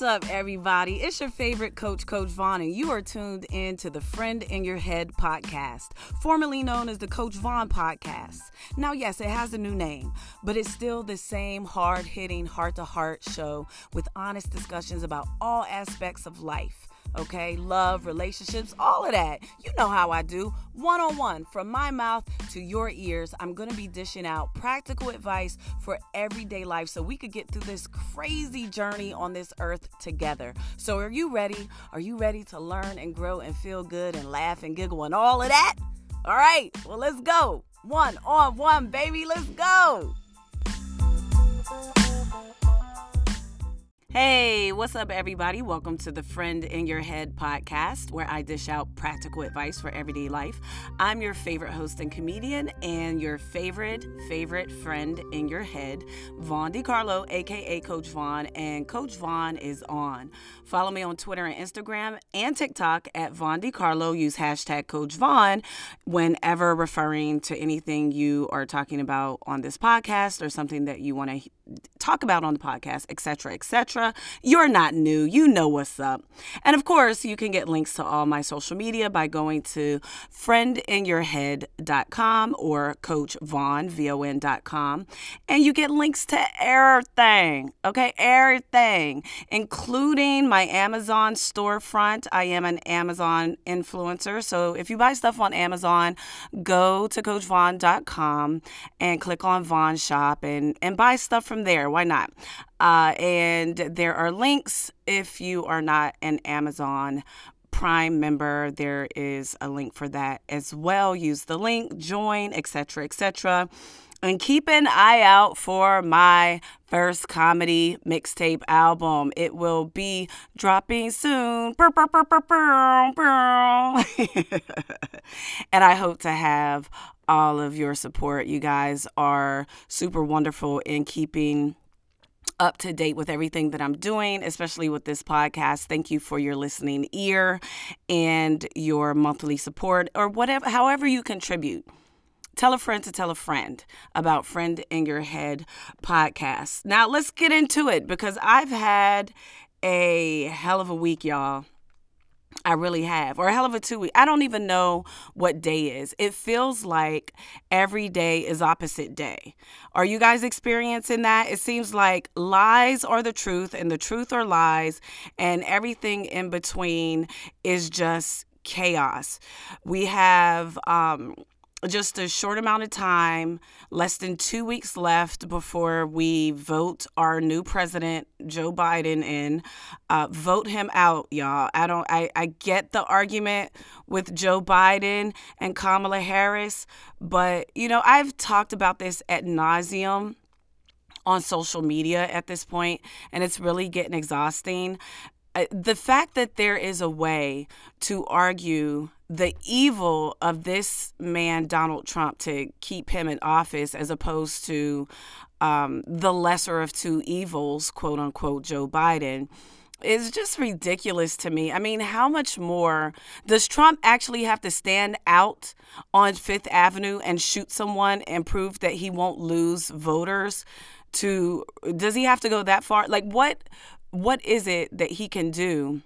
What's up, everybody? It's your favorite coach, Coach Vaughn, and you are tuned in to the Friend in Your Head podcast, formerly known as the Coach Vaughn podcast. Now, yes, it has a new name, but it's still the same hard hitting, heart to heart show with honest discussions about all aspects of life okay? Love, relationships, all of that. You know how I do. One on one, from my mouth to your ears, I'm gonna be dishing out practical advice for everyday life so we could get through this crazy journey on this earth together. So, are you ready? Are you ready to learn and grow and feel good and laugh and giggle and all of that? All right, well, let's go. One on one, baby, let's go. Hey, what's up, everybody? Welcome to the Friend in Your Head podcast, where I dish out practical advice for everyday life. I'm your favorite host and comedian, and your favorite, favorite friend in your head, Vaughn DiCarlo, aka Coach Vaughn, and Coach Vaughn is on. Follow me on Twitter and Instagram and TikTok at Vaughn DiCarlo. Use hashtag Coach Vaughn whenever referring to anything you are talking about on this podcast or something that you want to talk about on the podcast, etc., etc. You're not new. You know what's up. And of course, you can get links to all my social media by going to friendinyourhead.com or coachvaughn.com. And you get links to everything, okay? Everything, including my Amazon storefront. I am an Amazon influencer. So if you buy stuff on Amazon, go to coachvaughn.com and click on Vaughn Shop and, and buy stuff from there. Why not? Uh, and there are links if you are not an Amazon Prime member. There is a link for that as well. Use the link, join, etc., etc. And keep an eye out for my first comedy mixtape album. It will be dropping soon. and I hope to have all of your support. You guys are super wonderful in keeping up to date with everything that I'm doing, especially with this podcast. Thank you for your listening ear and your monthly support or whatever, however you contribute. Tell a friend to tell a friend about Friend in Your Head podcast. Now, let's get into it because I've had a hell of a week, y'all. I really have, or a hell of a two week. I don't even know what day is. It feels like every day is opposite day. Are you guys experiencing that? It seems like lies are the truth, and the truth are lies, and everything in between is just chaos. We have um, just a short amount of time, less than two weeks left before we vote our new president, Joe Biden, in. Uh, vote him out, y'all. I don't. I, I get the argument with Joe Biden and Kamala Harris, but you know I've talked about this at nauseum on social media at this point, and it's really getting exhausting. The fact that there is a way to argue the evil of this man, Donald Trump, to keep him in office as opposed to um, the lesser of two evils, quote unquote, Joe Biden, is just ridiculous to me. I mean, how much more does Trump actually have to stand out on Fifth Avenue and shoot someone and prove that he won't lose voters? To does he have to go that far? Like, what what is it that he can do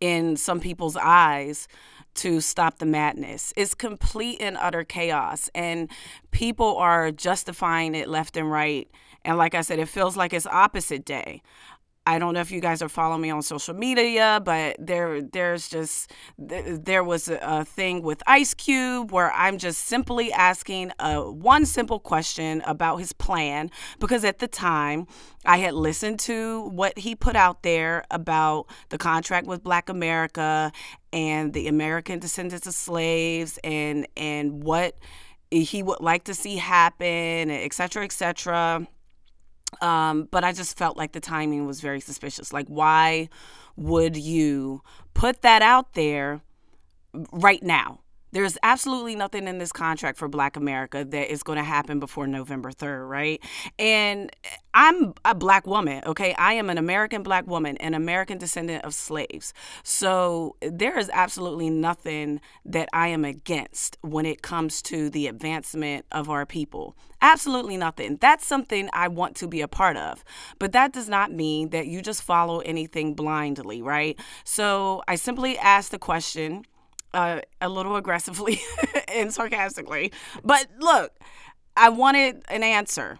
in some people's eyes to stop the madness. It's complete and utter chaos, and people are justifying it left and right. And like I said, it feels like it's opposite day. I don't know if you guys are following me on social media, but there there's just there was a thing with Ice Cube where I'm just simply asking a one simple question about his plan because at the time I had listened to what he put out there about the contract with Black America and the American descendants of slaves and and what he would like to see happen, et cetera, et cetera um, but I just felt like the timing was very suspicious. Like, why would you put that out there right now? There's absolutely nothing in this contract for Black America that is going to happen before November 3rd, right? And I'm a black woman, okay? I am an American black woman, an American descendant of slaves. So there is absolutely nothing that I am against when it comes to the advancement of our people. Absolutely nothing. That's something I want to be a part of. But that does not mean that you just follow anything blindly, right? So I simply asked the question uh, a little aggressively and sarcastically. But look, I wanted an answer.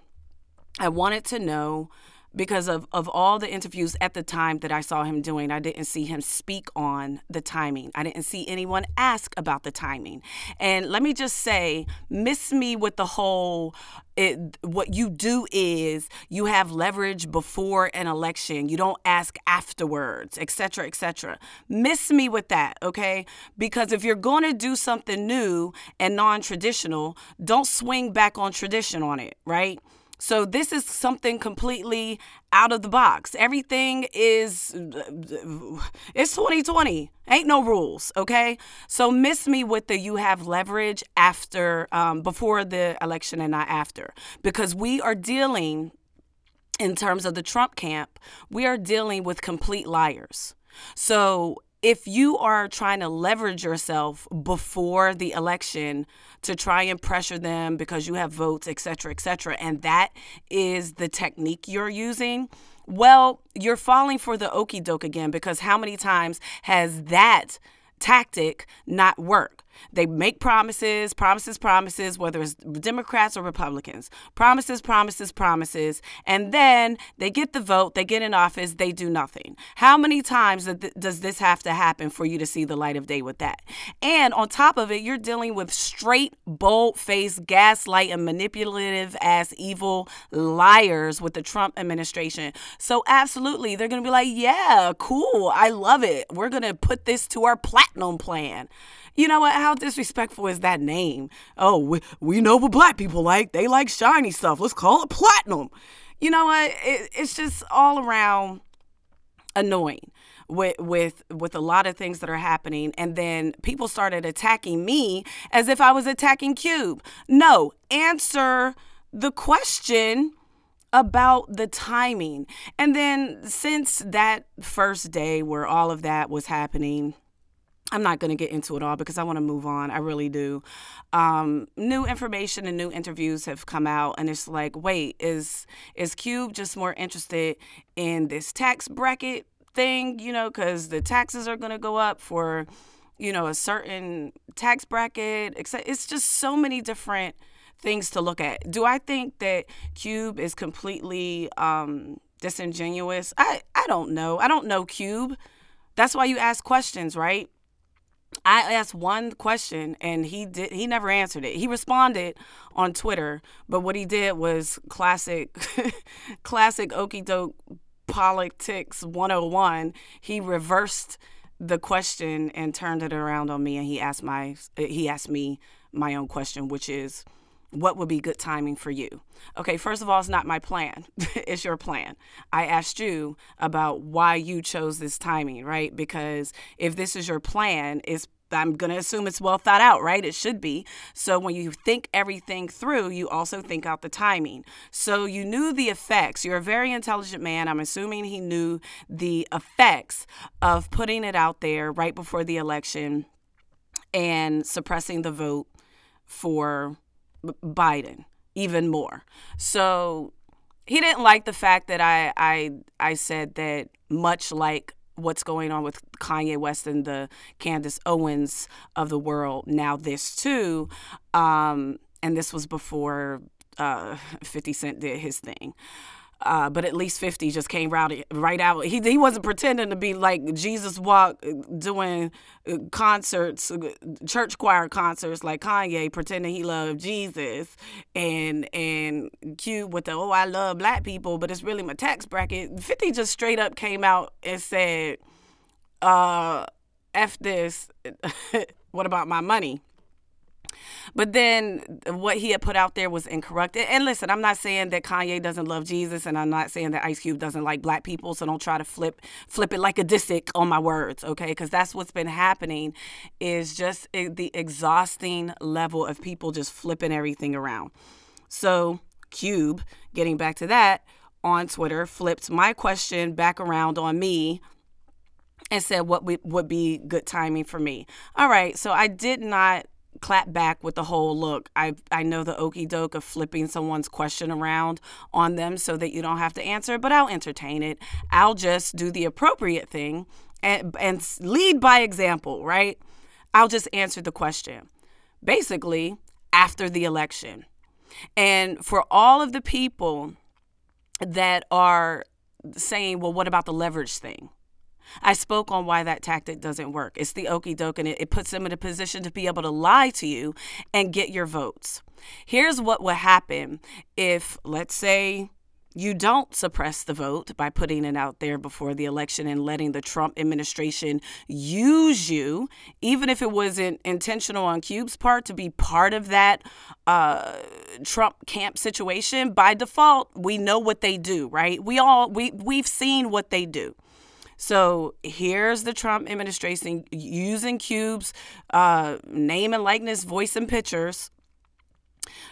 I wanted to know because of, of all the interviews at the time that I saw him doing, I didn't see him speak on the timing. I didn't see anyone ask about the timing. And let me just say, miss me with the whole it, what you do is you have leverage before an election. You don't ask afterwards, etc., etc. Miss me with that, okay? Because if you're going to do something new and non-traditional, don't swing back on tradition on it, right? So this is something completely out of the box. Everything is it's 2020. Ain't no rules, okay? So miss me with the you have leverage after um, before the election and not after because we are dealing in terms of the Trump camp, we are dealing with complete liars. So if you are trying to leverage yourself before the election to try and pressure them because you have votes, et cetera, et cetera, and that is the technique you're using, well, you're falling for the okey doke again because how many times has that tactic not worked? They make promises, promises, promises, whether it's Democrats or Republicans. Promises, promises, promises. And then they get the vote, they get in office, they do nothing. How many times does this have to happen for you to see the light of day with that? And on top of it, you're dealing with straight, bold faced, gaslight, and manipulative ass evil liars with the Trump administration. So, absolutely, they're going to be like, yeah, cool. I love it. We're going to put this to our platinum plan. You know what? How disrespectful is that name? Oh, we, we know what black people like. They like shiny stuff. Let's call it platinum. You know what? It, it's just all around annoying with with with a lot of things that are happening and then people started attacking me as if I was attacking Cube. No, answer the question about the timing. And then since that first day where all of that was happening, I'm not going to get into it all because I want to move on. I really do. Um, new information and new interviews have come out, and it's like, wait, is is Cube just more interested in this tax bracket thing? You know, because the taxes are going to go up for, you know, a certain tax bracket. It's just so many different things to look at. Do I think that Cube is completely um, disingenuous? I I don't know. I don't know Cube. That's why you ask questions, right? I asked one question and he did he never answered it. He responded on Twitter, but what he did was classic classic okey doke politics 101. He reversed the question and turned it around on me and he asked my he asked me my own question which is what would be good timing for you? Okay, first of all, it's not my plan. it's your plan. I asked you about why you chose this timing, right? Because if this is your plan, it's I'm going to assume it's well thought out, right? It should be. So when you think everything through, you also think out the timing. So you knew the effects. You're a very intelligent man. I'm assuming he knew the effects of putting it out there right before the election and suppressing the vote for Biden even more. So he didn't like the fact that I I I said that much like what's going on with Kanye West and the Candace Owens of the world, now this too, um, and this was before uh, 50 Cent did his thing. Uh, but at least 50 just came right, right out. He, he wasn't pretending to be like Jesus Walk uh, doing uh, concerts, uh, church choir concerts like Kanye, pretending he loved Jesus and and cute with the, oh, I love black people, but it's really my tax bracket. 50 just straight up came out and said, uh, F this, what about my money? But then what he had put out there was incorrect. And listen, I'm not saying that Kanye doesn't love Jesus, and I'm not saying that Ice Cube doesn't like black people. So don't try to flip flip it like a disc on my words, okay? Because that's what's been happening, is just the exhausting level of people just flipping everything around. So Cube, getting back to that, on Twitter flipped my question back around on me and said what would be good timing for me. All right, so I did not clap back with the whole look. I I know the okey doke of flipping someone's question around on them so that you don't have to answer, but I'll entertain it. I'll just do the appropriate thing and and lead by example, right? I'll just answer the question. Basically, after the election. And for all of the people that are saying, well, what about the leverage thing? I spoke on why that tactic doesn't work. It's the okey doke, and it, it puts them in a position to be able to lie to you and get your votes. Here's what would happen if, let's say, you don't suppress the vote by putting it out there before the election and letting the Trump administration use you, even if it wasn't intentional on Cube's part to be part of that uh, Trump camp situation. By default, we know what they do, right? We all we we've seen what they do. So here's the Trump administration using Cube's uh, name and likeness, voice and pictures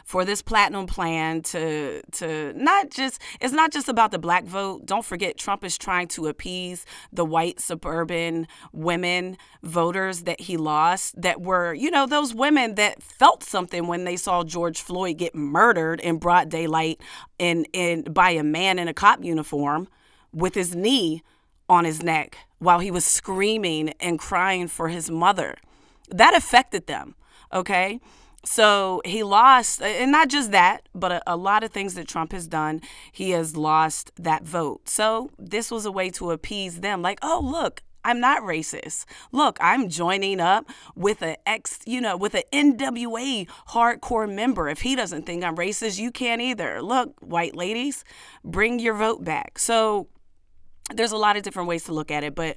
for this platinum plan to to not just it's not just about the black vote. Don't forget Trump is trying to appease the white suburban women voters that he lost that were, you know, those women that felt something when they saw George Floyd get murdered in broad daylight in in by a man in a cop uniform with his knee on his neck while he was screaming and crying for his mother. That affected them, okay? So he lost, and not just that, but a, a, lot of things that Trump has done, he has lost that vote. So this was a way to appease them like, oh, look, I'm not racist. Look, I'm joining up with an ex, you know, with an NWA hardcore member. If he doesn't think I'm racist, you can't either. Look, white ladies, bring your vote back. So there's a lot of different ways to look at it. But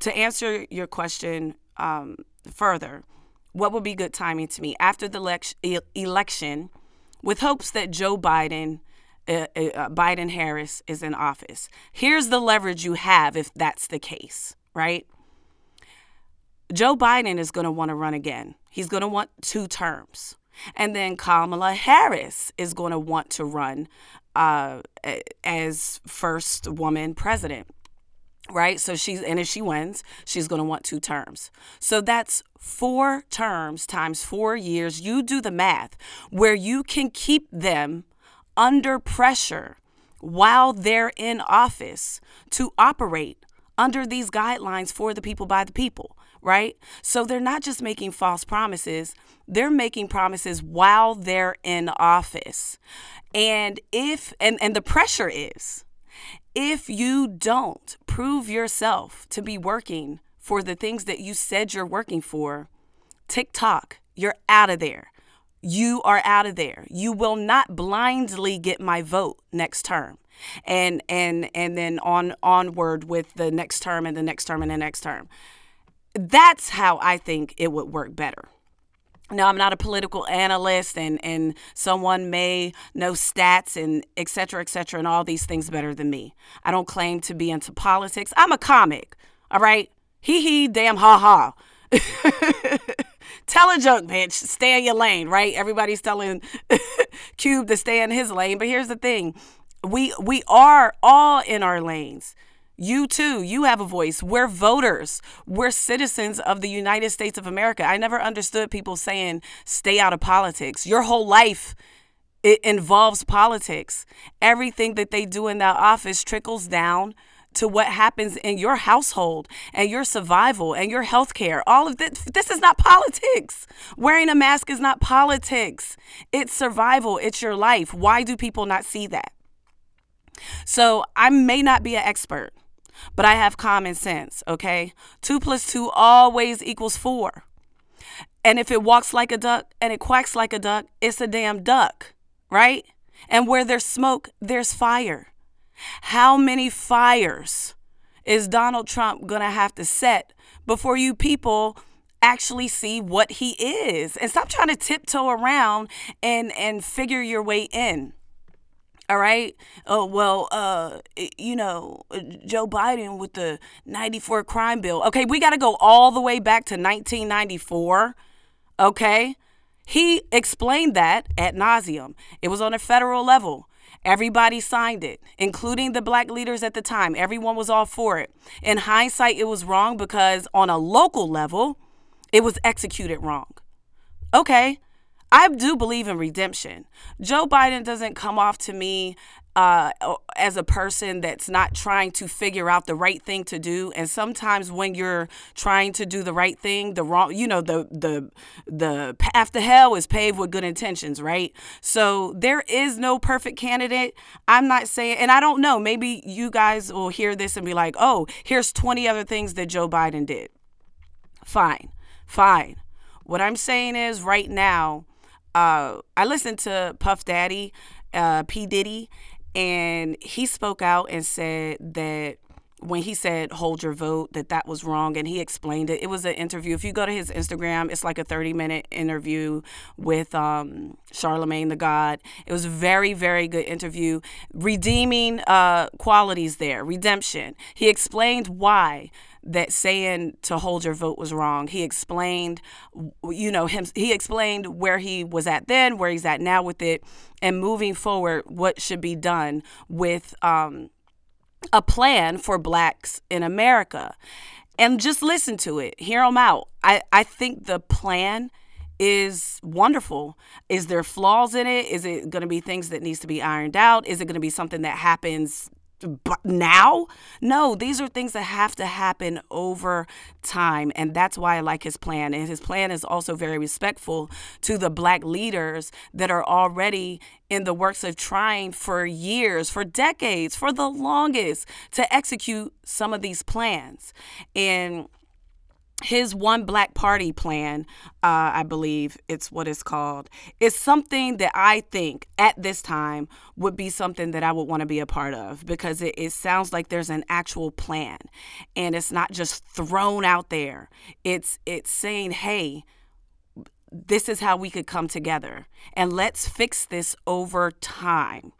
to answer your question um, further, what would be good timing to me after the election, with hopes that Joe Biden, uh, uh, uh, Biden Harris is in office? Here's the leverage you have if that's the case, right? Joe Biden is going to want to run again. He's going to want two terms. And then Kamala Harris is going to want to run uh, as first woman president right? So she's and if she wins she's going to want two terms. So that's four terms times four years. You do the math where you can keep them under pressure while they're in office to operate under these guidelines for the people by the people right? So they're not just making false promises they're making promises while they're in office and if and and the pressure is if you don't prove yourself to be working for the things that you said you're working for, TikTok, you're out of there. You are out of there. You will not blindly get my vote next term. And and and then on onward with the next term and the next term and the next term. That's how I think it would work better. Now, I'm not a political analyst, and, and someone may know stats and et cetera, et cetera, and all these things better than me. I don't claim to be into politics. I'm a comic, all right? Hee hee, damn ha ha. Tell a joke, bitch. Stay in your lane, right? Everybody's telling Cube to stay in his lane. But here's the thing we, we are all in our lanes. You too, you have a voice. We're voters. We're citizens of the United States of America. I never understood people saying stay out of politics. Your whole life it involves politics. Everything that they do in that office trickles down to what happens in your household and your survival and your health care. All of this this is not politics. Wearing a mask is not politics. It's survival, it's your life. Why do people not see that? So, I may not be an expert but I have common sense, okay? Two plus two always equals four. And if it walks like a duck and it quacks like a duck, it's a damn duck, right? And where there's smoke, there's fire. How many fires is Donald Trump gonna have to set before you people actually see what he is and stop trying to tiptoe around and and figure your way in. All right. Oh, well, uh, you know, uh, Joe Biden with the 94 crime bill. Okay, we got to go all the way back to 1994. Okay. He explained that at nauseum. It was on a federal level. Everybody signed it, including the black leaders at the time. Everyone was all for it. In hindsight, it was wrong because on a local level, it was executed wrong. Okay, I do believe in redemption. Joe Biden doesn't come off to me uh, as a person that's not trying to figure out the right thing to do. And sometimes when you're trying to do the right thing, the wrong, you know, the the the path to hell is paved with good intentions, right? So there is no perfect candidate. I'm not saying, and I don't know. Maybe you guys will hear this and be like, "Oh, here's 20 other things that Joe Biden did." Fine, fine. What I'm saying is, right now uh, I listened to Puff Daddy, uh, P. Diddy, and he spoke out and said that when he said hold your vote that that was wrong and he explained it. It was an interview. If you go to his instagram it's like a 30 minute interview with um, Charlamagne tha God. It was a very very good interview redeeming uh, qualities there redemption. He explained why that saying to hold your vote was wrong. He explained, you know, him. He explained where he was at then, where he's at now with it, and moving forward, what should be done with um, a plan for blacks in America. And just listen to it, hear him out. I, I think the plan is wonderful. Is there flaws in it? Is it going to be things that needs to be ironed out? Is it going to be something that happens now? No, these are things that have to happen over time. And that's why I like his plan. And his plan is also very respectful to the black leaders that are already in the works of trying for years, for decades, for the longest to execute some of these plans. And his one black party plan uh, i believe it's what it's called is something that i think at this time would be something that i would want to be a part of because it, it sounds like there's an actual plan and it's not just thrown out there it's it's saying hey this is how we could come together and let's fix this over time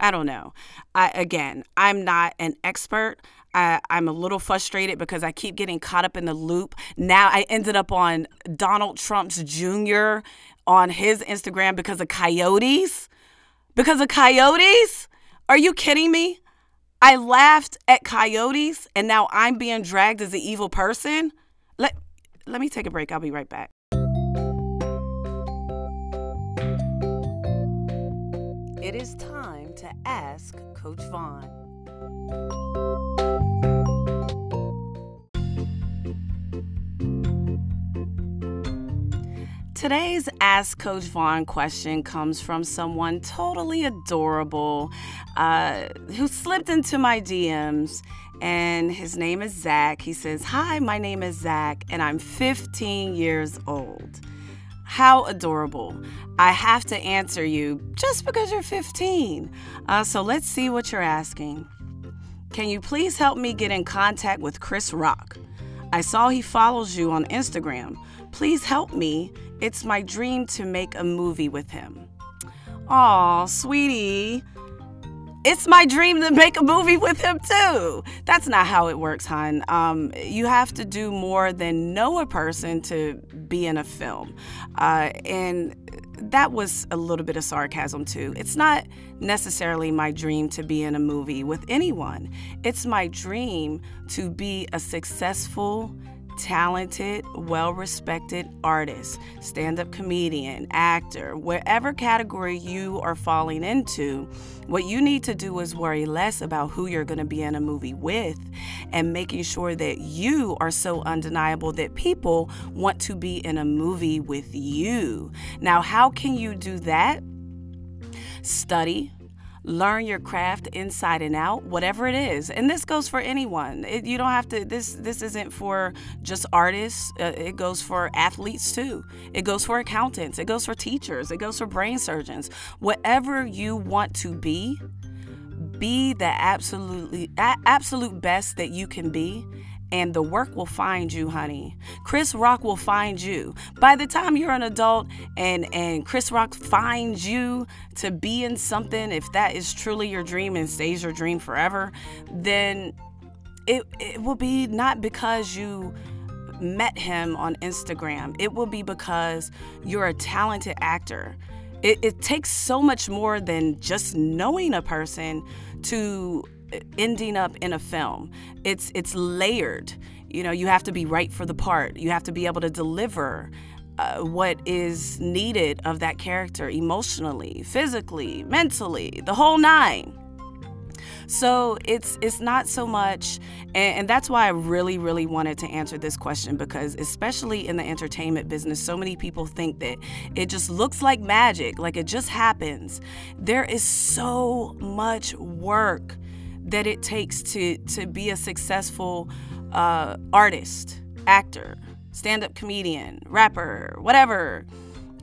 I don't know. I again, I'm not an expert. I, am a little frustrated because I keep getting caught up in the loop. Now I ended up on Donald Trump's Jr. on his Instagram because of coyotes. Because of coyotes? Are you kidding me? I laughed at coyotes and now I'm being dragged as an evil person. Let, let me take a break. I'll be right back. It is time to ask Coach Vaughn. Today's Ask Coach Vaughn question comes from someone totally adorable uh, who slipped into my DMs, and his name is Zach. He says, Hi, my name is Zach, and I'm 15 years old. How adorable. I have to answer you just because you're 15. Uh, so let's see what you're asking. Can you please help me get in contact with Chris Rock? I saw he follows you on Instagram. Please help me. It's my dream to make a movie with him. Aw, sweetie. It's my dream to make a movie with him too. That's not how it works, hon. Um, you have to do more than know a person to be in a film. Uh, and that was a little bit of sarcasm too. It's not necessarily my dream to be in a movie with anyone, it's my dream to be a successful talented, well respected artist, stand up comedian, actor, wherever category you are falling into, what you need to do is worry less about who you're going to be in a movie with and making sure that you are so undeniable that people want to be in a movie with you. Now, how can you do that? Study, learn your craft inside and out whatever it is. And this goes for anyone. It, you don't have to this this isn't for just artists uh, it goes for athletes too. It goes for accountants it goes for teachers it goes for brain surgeons. Whatever you want to be be the absolutely absolute best that you can be and the work will find you, honey. Chris Rock will find you. By the time you're an adult and and Chris Rock finds you to be in something, if that is truly your dream and stays your dream forever, then it it will be not because you met him on Instagram. It will be because you're a talented actor. It, it takes so much more than just knowing a person to ending up in a film. It's it's layered. You know, you have to be right for the part. You have to be able to deliver uh, what is needed of that character emotionally, physically, mentally, the whole nine. So it's it's not so much, and, and, that's why I really really wanted to answer this question because especially in the entertainment business, so many people think that it just looks like magic, like it just happens. There is so much work that it takes to to be a successful uh, artist, actor, stand-up comedian, rapper, whatever.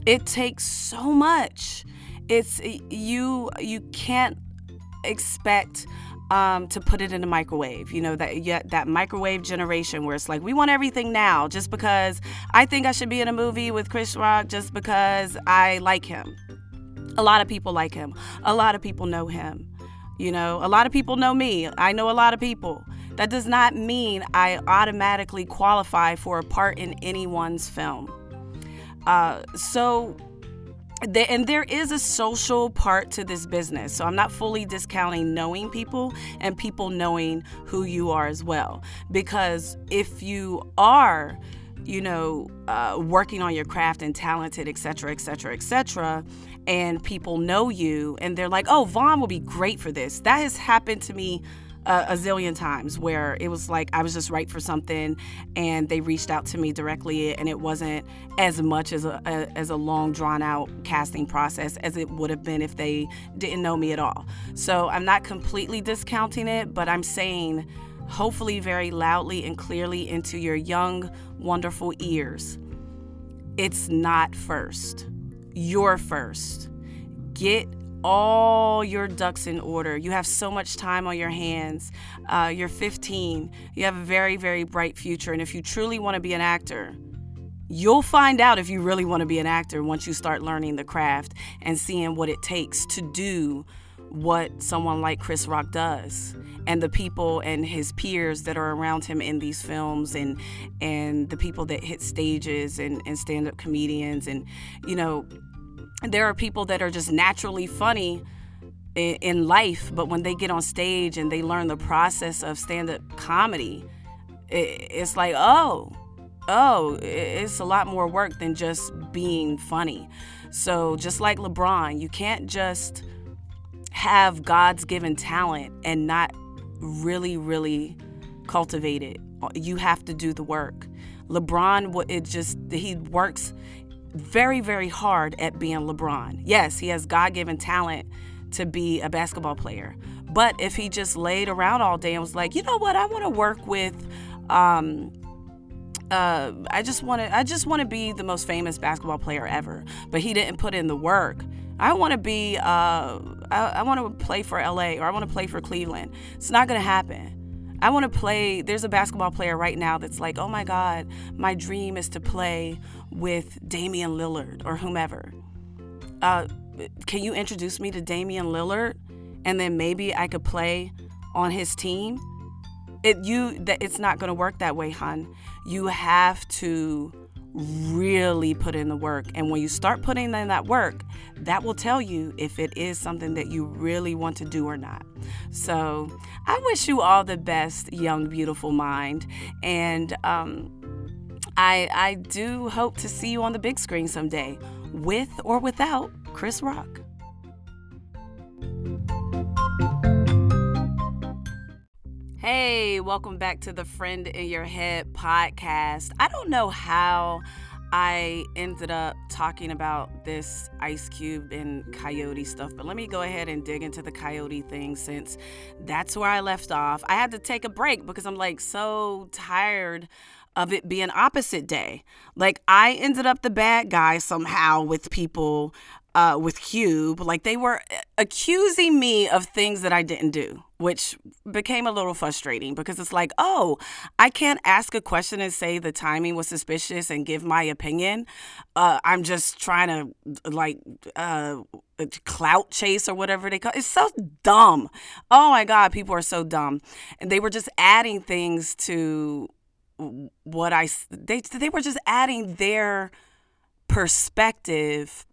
It takes so much. It's you you can't expect um, to put it in a microwave. You know that yeah, that microwave generation where it's like we want everything now, just because I think I should be in a movie with Chris Rock, just because I like him. A lot of people like him. A lot of people know him. You know, a lot of people know me. I know a lot of people. That does not mean I automatically qualify for a part in anyone's film. Uh, so and there is a social part to this business. So I'm not fully discounting knowing people and people knowing who you are as well. Because if you are, you know, uh, working on your craft and talented, et cetera, et cetera, et cetera, and people know you and they're like, oh, Vaughn will be great for this. That has happened to me a, a, zillion times where it was like I was just right for something and they reached out to me directly and it wasn't as much as a, a, as a long drawn out casting process as it would have been if they didn't know me at all. So I'm not completely discounting it, but I'm saying hopefully very loudly and clearly into your young wonderful ears. It's not first. You're first. Get all your ducks in order. You have so much time on your hands. Uh, you're 15. You have a very, very bright future. And if you truly want to be an actor, you'll find out if you really want to be an actor once you start learning the craft and seeing what it takes to do what someone like Chris Rock does and the people and his peers that are around him in these films and and the people that hit stages and, and stand-up comedians and you know there are people that are just naturally funny in, in life, but when they get on stage and they learn the process of stand up comedy, it, it's like, oh, oh, it's a lot more work than just being funny. So, just like LeBron, you can't just have God's given talent and not really, really cultivate it. You have to do the work. LeBron, it just, he works very, very hard at being LeBron. Yes, he has God given talent to be a basketball player. But if he just laid around all day and was like, you know what, I want to work with, um, uh, I just want to, I just want to be the most famous basketball player ever. But he didn't put in the work. I want to be, uh, I, I want to play for LA or I want to play for Cleveland. It's not going to happen. I want to play. There's a basketball player right now that's like, oh my God, my dream is to play with Damian Lillard or whomever. Uh, can you introduce me to Damian Lillard? And then maybe I could play on his team. It you that it's not going to work that way, hun. You have to really put in the work. And when you start putting in that work, that will tell you if it is something that you really want to do or not. So I wish you all the best, young, beautiful mind. And um, I, I do hope to see you on the big screen someday, with or without Chris Rock. Hey, welcome back to the Friend in Your Head podcast. I don't know how I ended up talking about this Ice Cube and Coyote stuff, but let me go ahead and dig into the Coyote thing since that's where I left off. I had to take a break because I'm like so tired of it being opposite day. Like I ended up the bad guy somehow with people uh, with Cube. Like they were accusing me of things that I didn't do, which became a little frustrating because it's like, oh, I can't ask a question and say the timing was suspicious and give my opinion. Uh, I'm just trying to like uh, clout chase or whatever they call it. It's so dumb. Oh my God, people are so dumb. And they were just adding things to what I, they, they were just adding their perspective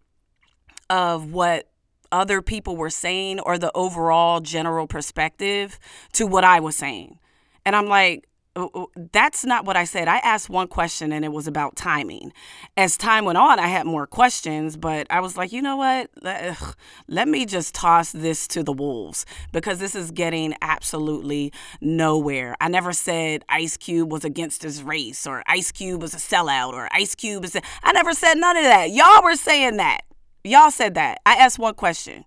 of what other people were saying or the overall general perspective to what I was saying. And I'm like, oh, oh, that's not what I said. I asked one question and it was about timing. As time went on, I had more questions, but I was like, you know what? Ugh, let me just toss this to the wolves because this is getting absolutely nowhere. I never said Ice Cube was against his race or Ice Cube was a sellout or Ice Cube is. A, I never said none of that. Y'all were saying that. Y'all said that. I asked one question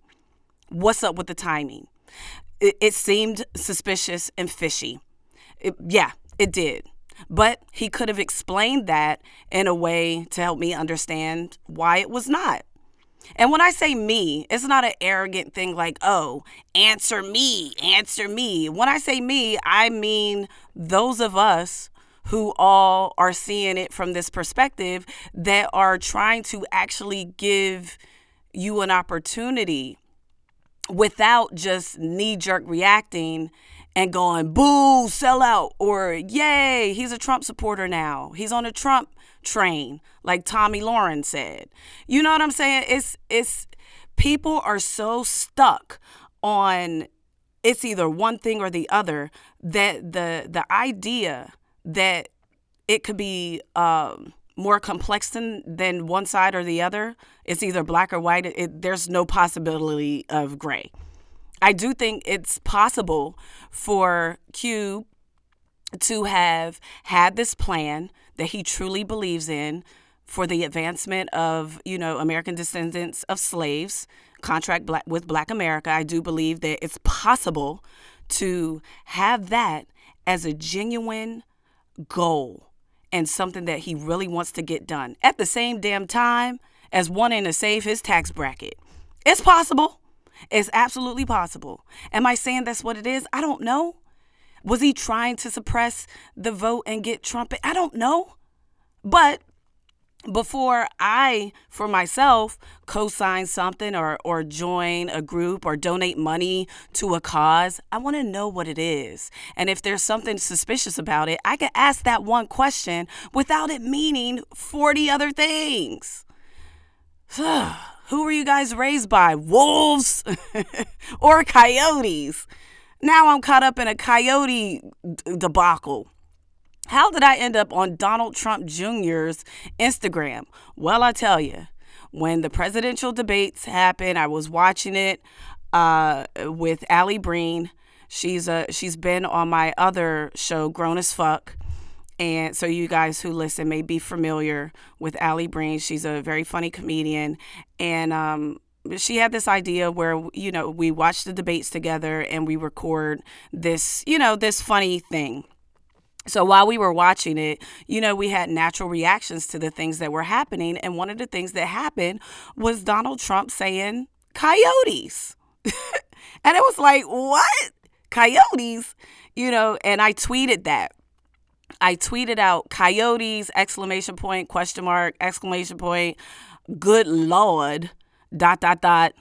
What's up with the timing? It, it seemed suspicious and fishy. It, yeah, it did. But he could have explained that in a way to help me understand why it was not. And when I say me, it's not an arrogant thing like, oh, answer me, answer me. When I say me, I mean those of us who all are seeing it from this perspective that are trying to actually give you an opportunity without just knee jerk reacting and going boo, sell out, or yay, he's a Trump supporter now. He's on a Trump train, like Tomi Lahren said. You know what I'm saying? It's it's people are so stuck on it's either one thing or the other that the the idea that it could be um, more complex than, than one side or the other. It's either black or white. It, there's no possibility of gray. I do think it's possible for Q to have had this plan that he truly believes in for the advancement of, you know, American descendants of slaves, contract black, with Black America. I do believe that it's possible to have that as a genuine goal and something that he really wants to get done at the same damn time as wanting to save his tax bracket. It's possible. It's absolutely possible. Am I saying that's what it is? I don't know. Was he trying to suppress the vote and get Trump? I don't know. But before I, for myself, co sign something or, or join a group or donate money to a cause, I want to know what it is. And if there's something suspicious about it, I can ask that one question without it meaning 40 other things. Who were you guys raised by? Wolves or coyotes? Now I'm caught up in a coyote debacle. How did I end up on Donald Trump Jr.'s Instagram? Well, I tell you, when the presidential debates happened, I was watching it uh, with Allie Breen. She's a she's been on my other show, Grown as Fuck. And so you guys who listen may be familiar with Allie Breen. She's a very funny comedian. And um, she had this idea where, you know, we watch the debates together and we record this, you know, this funny thing. So while we were watching it, you know, we had natural reactions to the things that were happening. And one of the things that happened was Donald Trump saying coyotes. and it was like, what? Coyotes? You know, and I tweeted that. I tweeted out coyotes, exclamation point, question mark, exclamation point, good Lord, dot, dot, dot.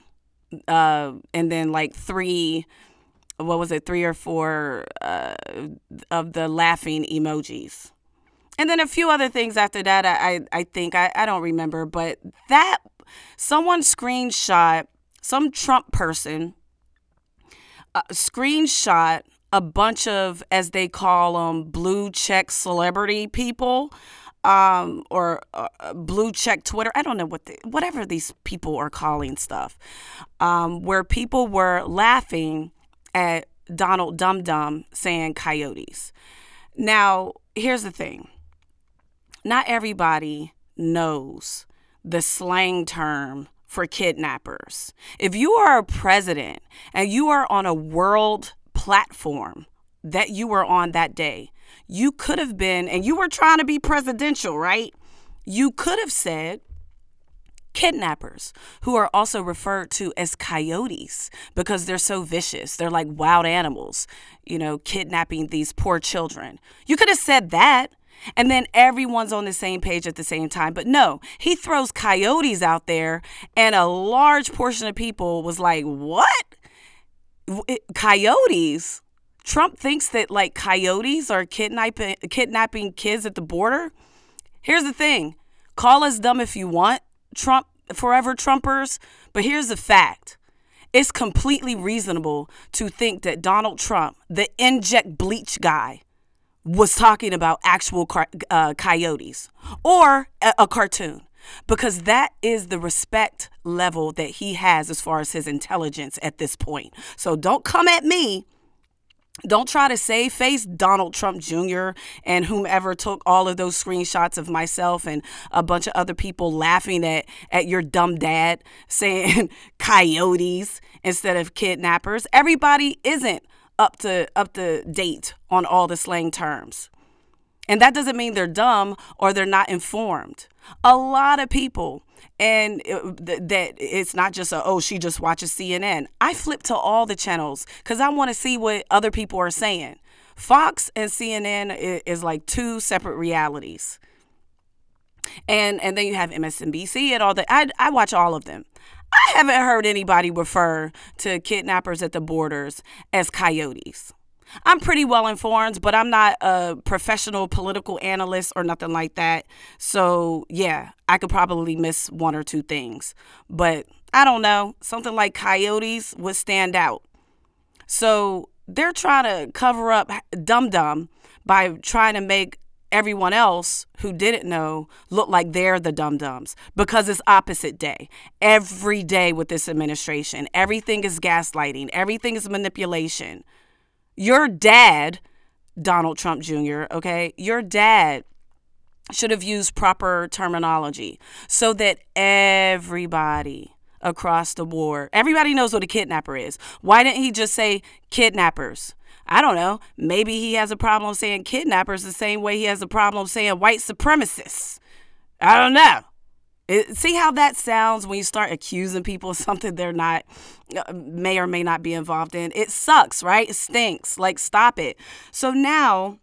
Uh, and then like three what was it, three or four uh, of the laughing emojis. And then a few other things after that, I, I think, I, I don't remember, but that someone screenshot, some Trump person uh, screenshot a bunch of, as they call them, blue check celebrity people. Um, or uh, blue check Twitter. I don't know what the, whatever these people are calling stuff, um, where people were laughing at Donald Dum Dum saying coyotes. Now, here's the thing not everybody knows the slang term for kidnappers. If you are a president and you are on a world platform that you were on that day, you could have been, and you were trying to be presidential, right? You could have said, kidnappers, who are also referred to as coyotes because they're so vicious. They're like wild animals, you know, kidnapping these poor children. You could have said that. And then everyone's on the same page at the same time. But no, he throws coyotes out there, and a large portion of people was like, What? Coyotes? Trump thinks that like coyotes are kidnapping kidnapping kids at the border. Here's the thing. Call us dumb if you want, Trump forever Trumpers, but here's the fact. It's completely reasonable to think that Donald Trump, the inject bleach guy, was talking about actual uh, coyotes or a, a cartoon because that is the respect level that he has as far as his intelligence at this point. So don't come at me don't try to save face Donald Trump Jr. and whomever took all of those screenshots of myself and a bunch of other people laughing at, at your dumb dad saying coyotes instead of kidnappers. Everybody isn't up to up to date on all the slang terms. And that doesn't mean they're dumb or they're not informed. A lot of people and it, that it's not just a oh she just watches CNN. I flip to all the channels because I want to see what other people are saying. Fox and CNN is, is like two separate realities, and and then you have MSNBC and all that. I I watch all of them. I haven't heard anybody refer to kidnappers at the borders as coyotes. I'm pretty well informed, but I'm not a professional political analyst or nothing like that. So, yeah, I could probably miss one or two things. But I don't know, something like coyotes would stand out. So, they're trying to cover up Dum Dum by trying to make everyone else who didn't know look like they're the dum dums because it's opposite day. Every day with this administration, everything is gaslighting, everything is manipulation. Your dad, Donald Trump Jr., okay, your dad should have used proper terminology so that everybody across the board, everybody knows what a kidnapper is. Why didn't he just say kidnappers? I don't know. Maybe he has a problem saying kidnappers the same way he has a problem saying white supremacists. I don't know. It, see how that sounds when you start accusing people of something they're not, uh, may or may not be involved in? It sucks, right? It stinks. Like, stop it. So now,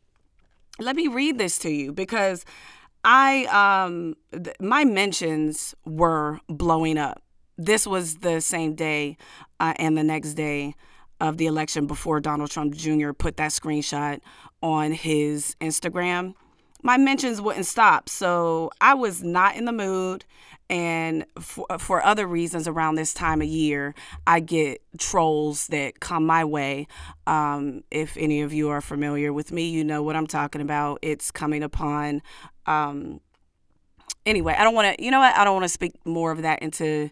let me read this to you because I, um, th- my mentions were blowing up. This was the same day uh, and the next day of the election before Donald Trump Jr. put that screenshot on his Instagram my mentions wouldn't stop. So I was not in the mood. And for, for other reasons, around this time of year, I get trolls that come my way. Um, if any of you are familiar with me, you know what I'm talking about. It's coming upon. Um, anyway, I don't want to, you know what? I don't want to speak more of that into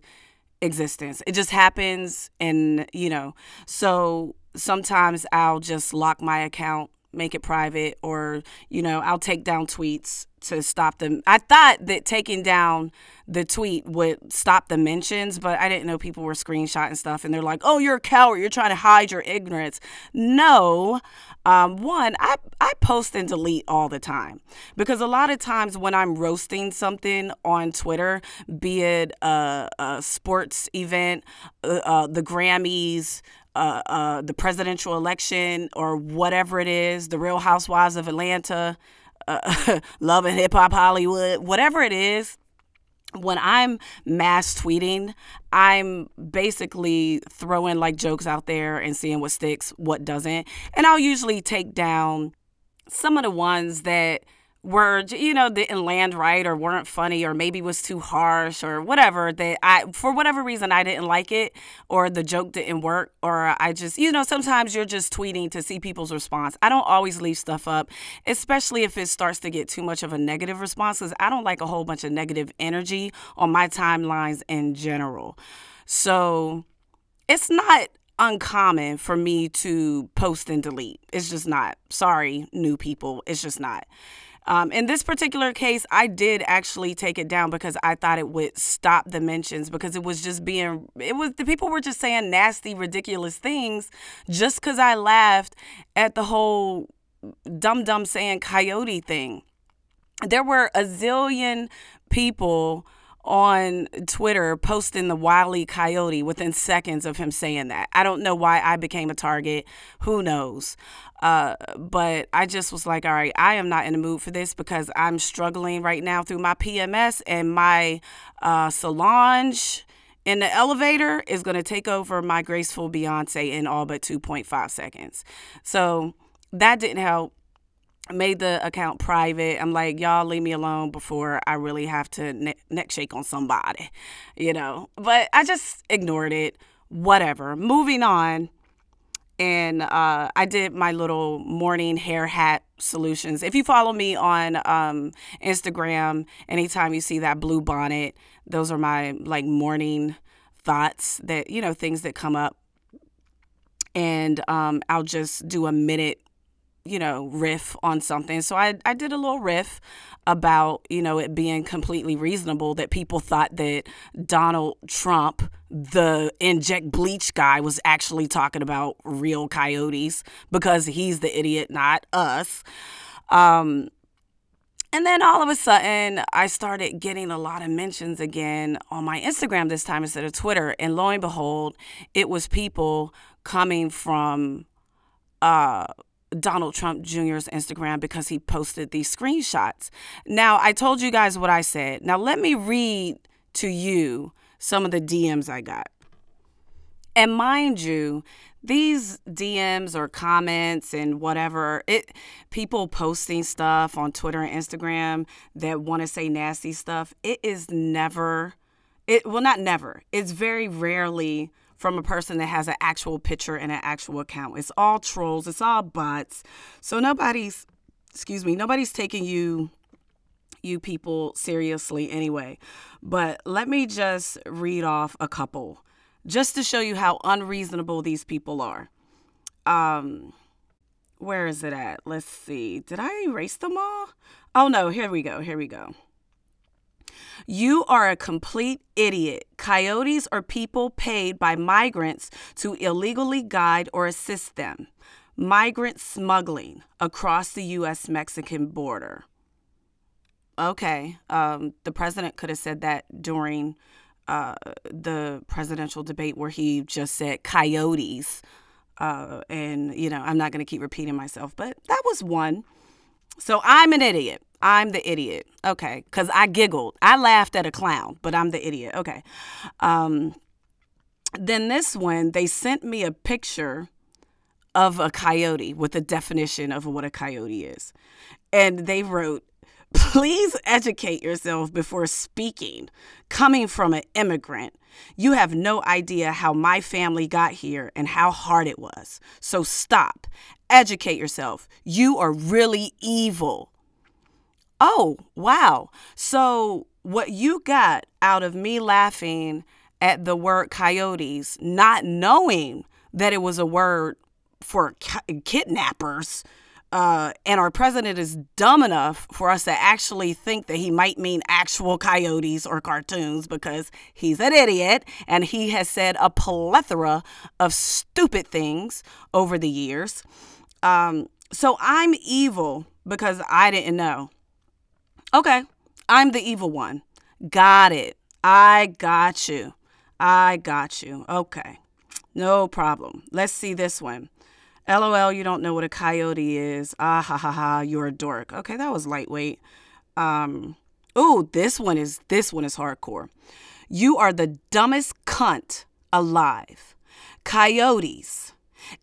existence. It just happens. And, you know, so sometimes I'll just lock my account make it private or you know i'll take down tweets to stop them. I thought that taking down the tweet would stop the mentions but i didn't know people were screenshotting stuff and they're like oh you're a coward. You're trying to hide your ignorance. No um, one I, I post and delete all the time because a lot of times when i'm roasting something on twitter be it a, a sports event uh, uh, the grammys uh, uh, the presidential election or whatever it is, the Real Housewives of Atlanta, uh, Love and Hip Hop Hollywood, whatever it is, when I'm mass tweeting, I'm basically throwing like jokes out there and seeing what sticks, what doesn't. And I'll usually take down some of the ones that were you know didn't land right or weren't funny or maybe was too harsh or whatever that I for whatever reason I didn't like it or the joke didn't work or I just you know sometimes you're just tweeting to see people's response. I don't always leave stuff up, especially if it starts to get too much of a negative response cuz I don't like a whole bunch of negative energy on my timelines in general. So it's not uncommon for me to post and delete. It's just not. Sorry, new people. It's just not. Um, in this particular case, I did actually take it down because I thought it would stop the mentions because it was just being, it was, the people were just saying nasty, ridiculous things just because I laughed at the whole dumb, dumb saying coyote thing. There were a zillion people on Twitter posting the Wiley Coyote within seconds of him saying that. I don't know why I became a target. Who knows? Uh, but I just was like, all right, I am not in the mood for this because I'm struggling right now through my PMS and my uh, Solange in the elevator is going to take over my graceful Beyonce in all but 2.5 seconds. So that didn't help made the account private. I'm like, y'all leave me alone before I really have to ne- neck shake on somebody, you know. But I just ignored it. Whatever. Moving on. And uh, I did my little morning hair hat solutions. If you follow me on um, Instagram, anytime you see that blue bonnet, those are my like morning thoughts that, you know, things that come up. And um, I'll just do a minute you know, riff on something. So I, I did a little riff about, you know, it being completely reasonable that people thought that Donald Trump, the inject bleach guy, was actually talking about real coyotes because he's the idiot, not us. Um, and then all of a sudden, I started getting a lot of mentions again on my Instagram this time instead of Twitter. And lo and behold, it was people coming from uh, Donald Trump Jr.'s Instagram because he posted these screenshots. Now, I told you guys what I said. Now, let me read to you some of the DMs I got. And mind you, these DMs or comments and whatever, it people posting stuff on Twitter and Instagram that want to say nasty stuff, it is never it well not never. It's very rarely from a person that has an actual picture and an actual account. It's all trolls, it's all bots. So nobody's, excuse me, nobody's taking you you people seriously anyway. But let me just read off a couple just to show you how unreasonable these people are. Um where is it at? Let's see. Did I erase them all? Oh no, here we go. Here we go. You are a complete idiot. Coyotes are people paid by migrants to illegally guide or assist them. Migrant smuggling across the U.S. Mexican border. Okay, um, the president could have said that during uh, the presidential debate where he just said coyotes. Uh, and, you know, I'm not going to keep repeating myself, but that was one. So I'm an idiot. I'm the idiot. Okay. Because I giggled. I laughed at a clown, but I'm the idiot. Okay. Um, then this one, they sent me a picture of a coyote with a definition of what a coyote is. And they wrote, Please educate yourself before speaking. Coming from an immigrant, you have no idea how my family got here and how hard it was. So stop. Educate yourself. You are really evil. Oh, wow. So, what you got out of me laughing at the word coyotes, not knowing that it was a word for kidnappers, uh, and our president is dumb enough for us to actually think that he might mean actual coyotes or cartoons because he's an idiot and he has said a plethora of stupid things over the years. Um, so I'm evil because I didn't know. Okay, I'm the evil one. Got it. I got you. I got you. Okay, no problem. Let's see this one. LOL, you don't know what a coyote is. Ah ha ha ha, you're a dork. Okay, that was lightweight. Um, ooh, this one is this one is hardcore. You are the dumbest cunt alive. Coyotes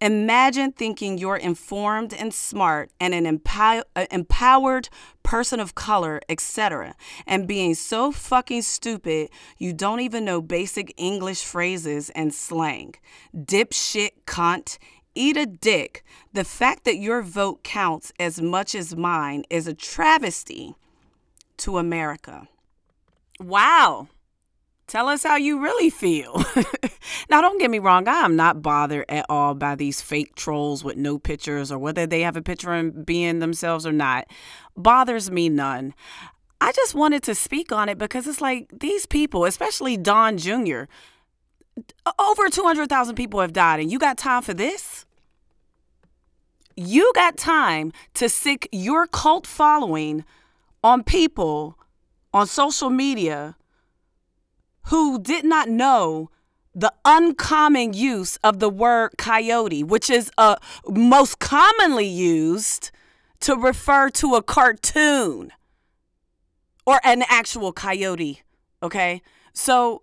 Imagine thinking you're informed and smart and an empower, uh, empowered person of color, etc., and being so fucking stupid you don't even know basic English phrases and slang. Dipshit cunt. Eat a dick. The fact that your vote counts as much as mine is a travesty to America. Wow. Tell us how you really feel. now, don't get me wrong, I am not bothered at all by these fake trolls with no pictures or whether they have a picture and being themselves or not. Bothers me none. I just wanted to speak on it because it's like these people, especially Don Jr., over 200,000 people have died, and you got time for this? You got time to sic your cult following on people on social media who did not know the uncommon use of the word coyote, which is uh, most commonly used to refer to a cartoon or an actual coyote. Okay. So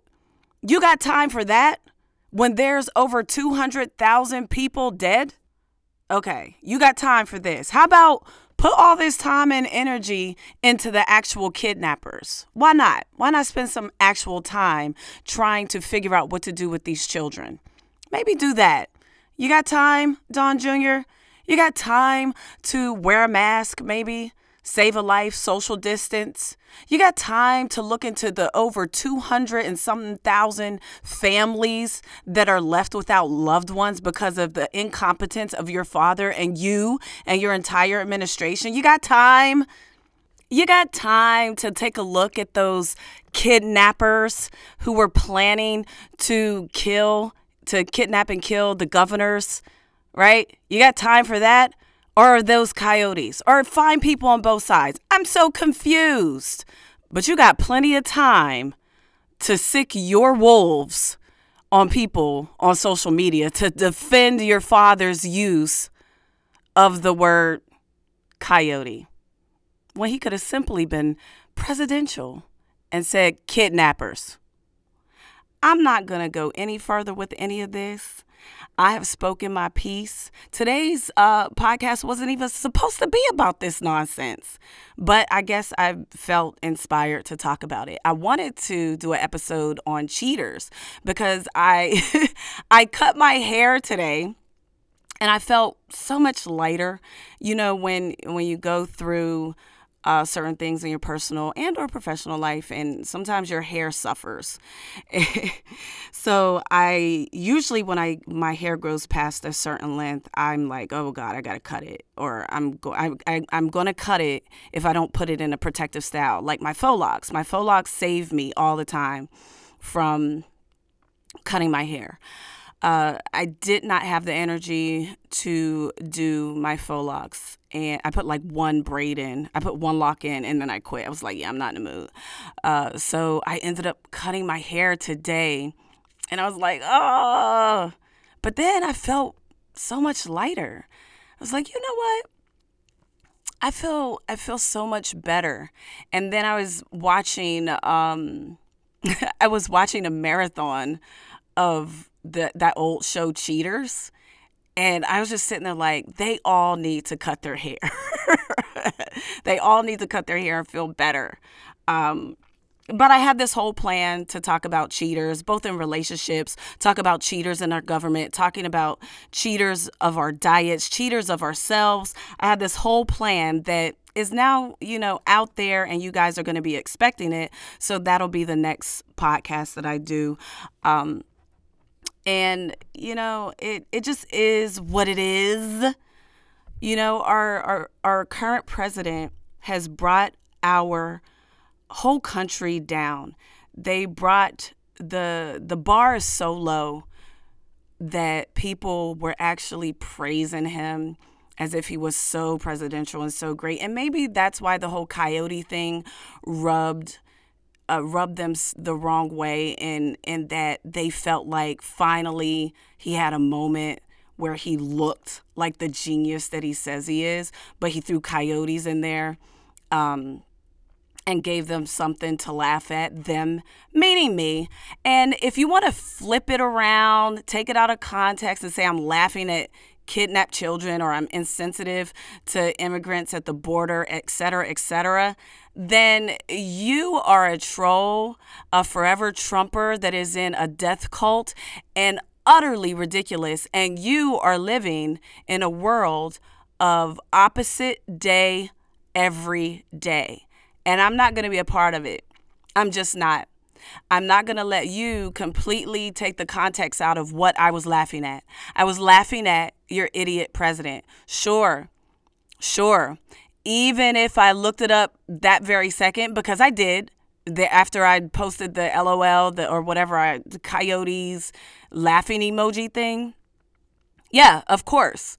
you got time for that when there's over 200,000 people dead? Okay. You got time for this. How about put all this time and energy into the actual kidnappers. Why not? Why not spend some actual time trying to figure out what to do with these children? Maybe do that. You got time, Don Jr.? You got time to wear a mask, maybe? Save a life, social distance. You got time to look into the over 200 and something thousand families that are left without loved ones because of the incompetence of your father and you and your entire administration. You got time. You got time to take a look at those kidnappers who were planning to kill, to kidnap and kill the governors, right? You got time for that? Or those coyotes or find people on both sides. I'm so confused. But you got plenty of time to sic your wolves on people on social media to defend your father's use of the word coyote when he could have simply been presidential and said kidnappers. I'm not going to go any further with any of this. I have spoken my piece. Today's uh, podcast wasn't even supposed to be about this nonsense, but I guess I felt inspired to talk about it. I wanted to do an episode on cheaters because I I cut my hair today and I felt so much lighter. You know when when you go through uh, certain things in your personal and or professional life and sometimes your hair suffers so i usually when i my hair grows past a certain length i'm like oh god i gotta cut it or i'm go I, I, i'm gonna cut it if i don't put it in a protective style like my faux locks my faux locks save me all the time from cutting my hair uh, I did not have the energy to do my faux locks. And I put like one braid in. I put one lock in and then I quit. I was like, yeah, I'm not in the mood. Uh, so I ended up cutting my hair today. And I was like, oh. But then I felt so much lighter. I was like, you know what? I feel I feel so much better. And then I was watching um I was watching a marathon of the that old show Cheaters. And I was just sitting there like, they all need to cut their hair. they all need to cut their hair and feel better. Um, but I had this whole plan to talk about cheaters, both in relationships, talk about cheaters in our government, talking about cheaters of our diets, cheaters of ourselves. I had this whole plan that is now, you know, out there and you guys are going to be expecting it. So that'll be the next podcast that I do. Um, and you know it it just is what it is. You know our our our current president has brought our whole country down. They brought the the bar is so low that people were actually praising him as if he was so presidential and so great. And maybe that's why the whole coyote thing rubbed uh, rubbed them the wrong way and in that they felt like finally he had a moment where he looked like the genius that he says he is, but he threw coyotes in there. Um, and gave them something to laugh at, them meaning me. And if you want to flip it around, take it out of context and say I'm laughing at kidnapped children or I'm insensitive to immigrants at the border, et cetera, et cetera, then you are a troll, a forever Trumper that is in a death cult and utterly ridiculous. And you are living in a world of opposite day every day. And I'm not going to be a part of it. I'm just not. I'm not going to let you completely take the context out of what I was laughing at. I was laughing at your idiot president. Sure, sure even if I looked it up that very second, because I did, the, after I posted the LOL the, or whatever, I, the coyotes laughing emoji thing. Yeah, of course.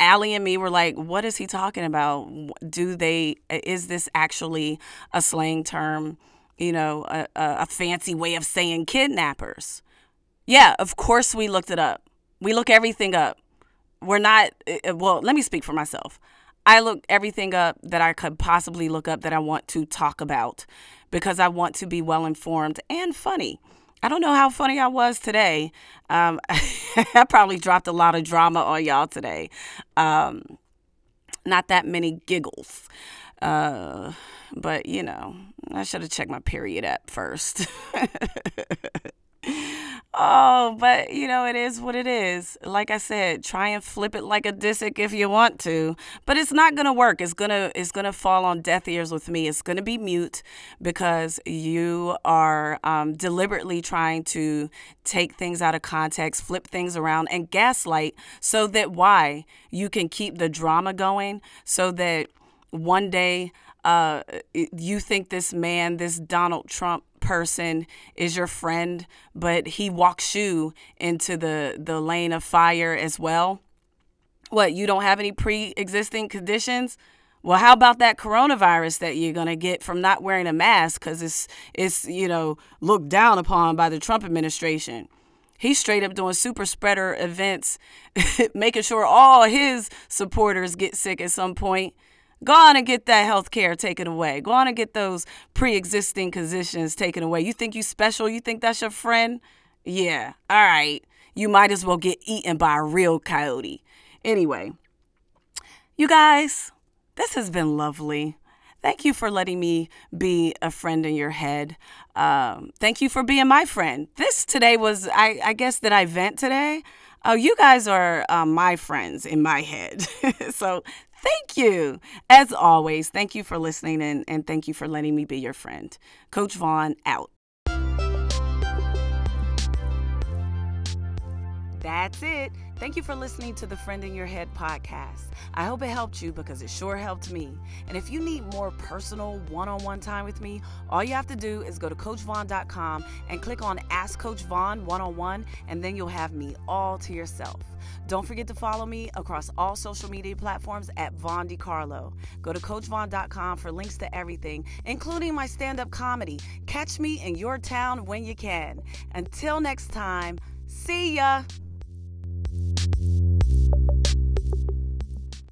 Allie and me were like, what is he talking about? Do they, is this actually a slang term? you know, a, a fancy way of saying kidnappers. Yeah, of course we looked it up. We look everything up. We're not, well, let me speak for myself. I looked everything up that I could possibly look up that I want to talk about because I want to be well informed and funny. I don't know how funny I was today. Um, I probably dropped a lot of drama on y'all today. Um, not that many giggles. Uh, but, you know, I should have checked my period app first. oh, but you know, it is what it is. Like I said, try and flip it like a disc if you want to, but it's not gonna work. It's gonna it's gonna fall on deaf ears with me. It's gonna be mute because you are um, deliberately trying to take things out of context, flip things around, and gaslight so that why you can keep the drama going, so that one day uh, you think this man, this Donald Trump person is your friend, but he walks you into the, the lane of fire as well. What, you don't have any pre existing conditions? Well, how about that coronavirus that you're going to get from not wearing a mask because it's, it's, you know, looked down upon by the Trump administration? He's straight up doing super spreader events, making sure all his supporters get sick at some point. Go on and get that health care taken away. Go on and get those pre existing conditions taken away. You think you special? You think that's your friend? Yeah. All right. You might as well get eaten by a real coyote. Anyway, you guys, this has been lovely. Thank you for letting me be a friend in your head. Um, thank you for being my friend. This today was, I, I guess, that I vent today. Oh, you guys are uh, my friends in my head. so Thank you. As always, thank you for listening and, and thank you for letting me be your friend. Coach Vaughn out. That's it. Thank you for listening to the Friend in Your Head podcast. I hope it helped you because it sure helped me. And if you need more personal one on one time with me, all you have to do is go to CoachVaughn.com and click on Ask Coach Vaughn one on one, and then you'll have me all to yourself. Don't forget to follow me across all social media platforms at Vaughn DiCarlo. Go to CoachVaughn.com for links to everything, including my stand up comedy. Catch me in your town when you can. Until next time, see ya. Thank you.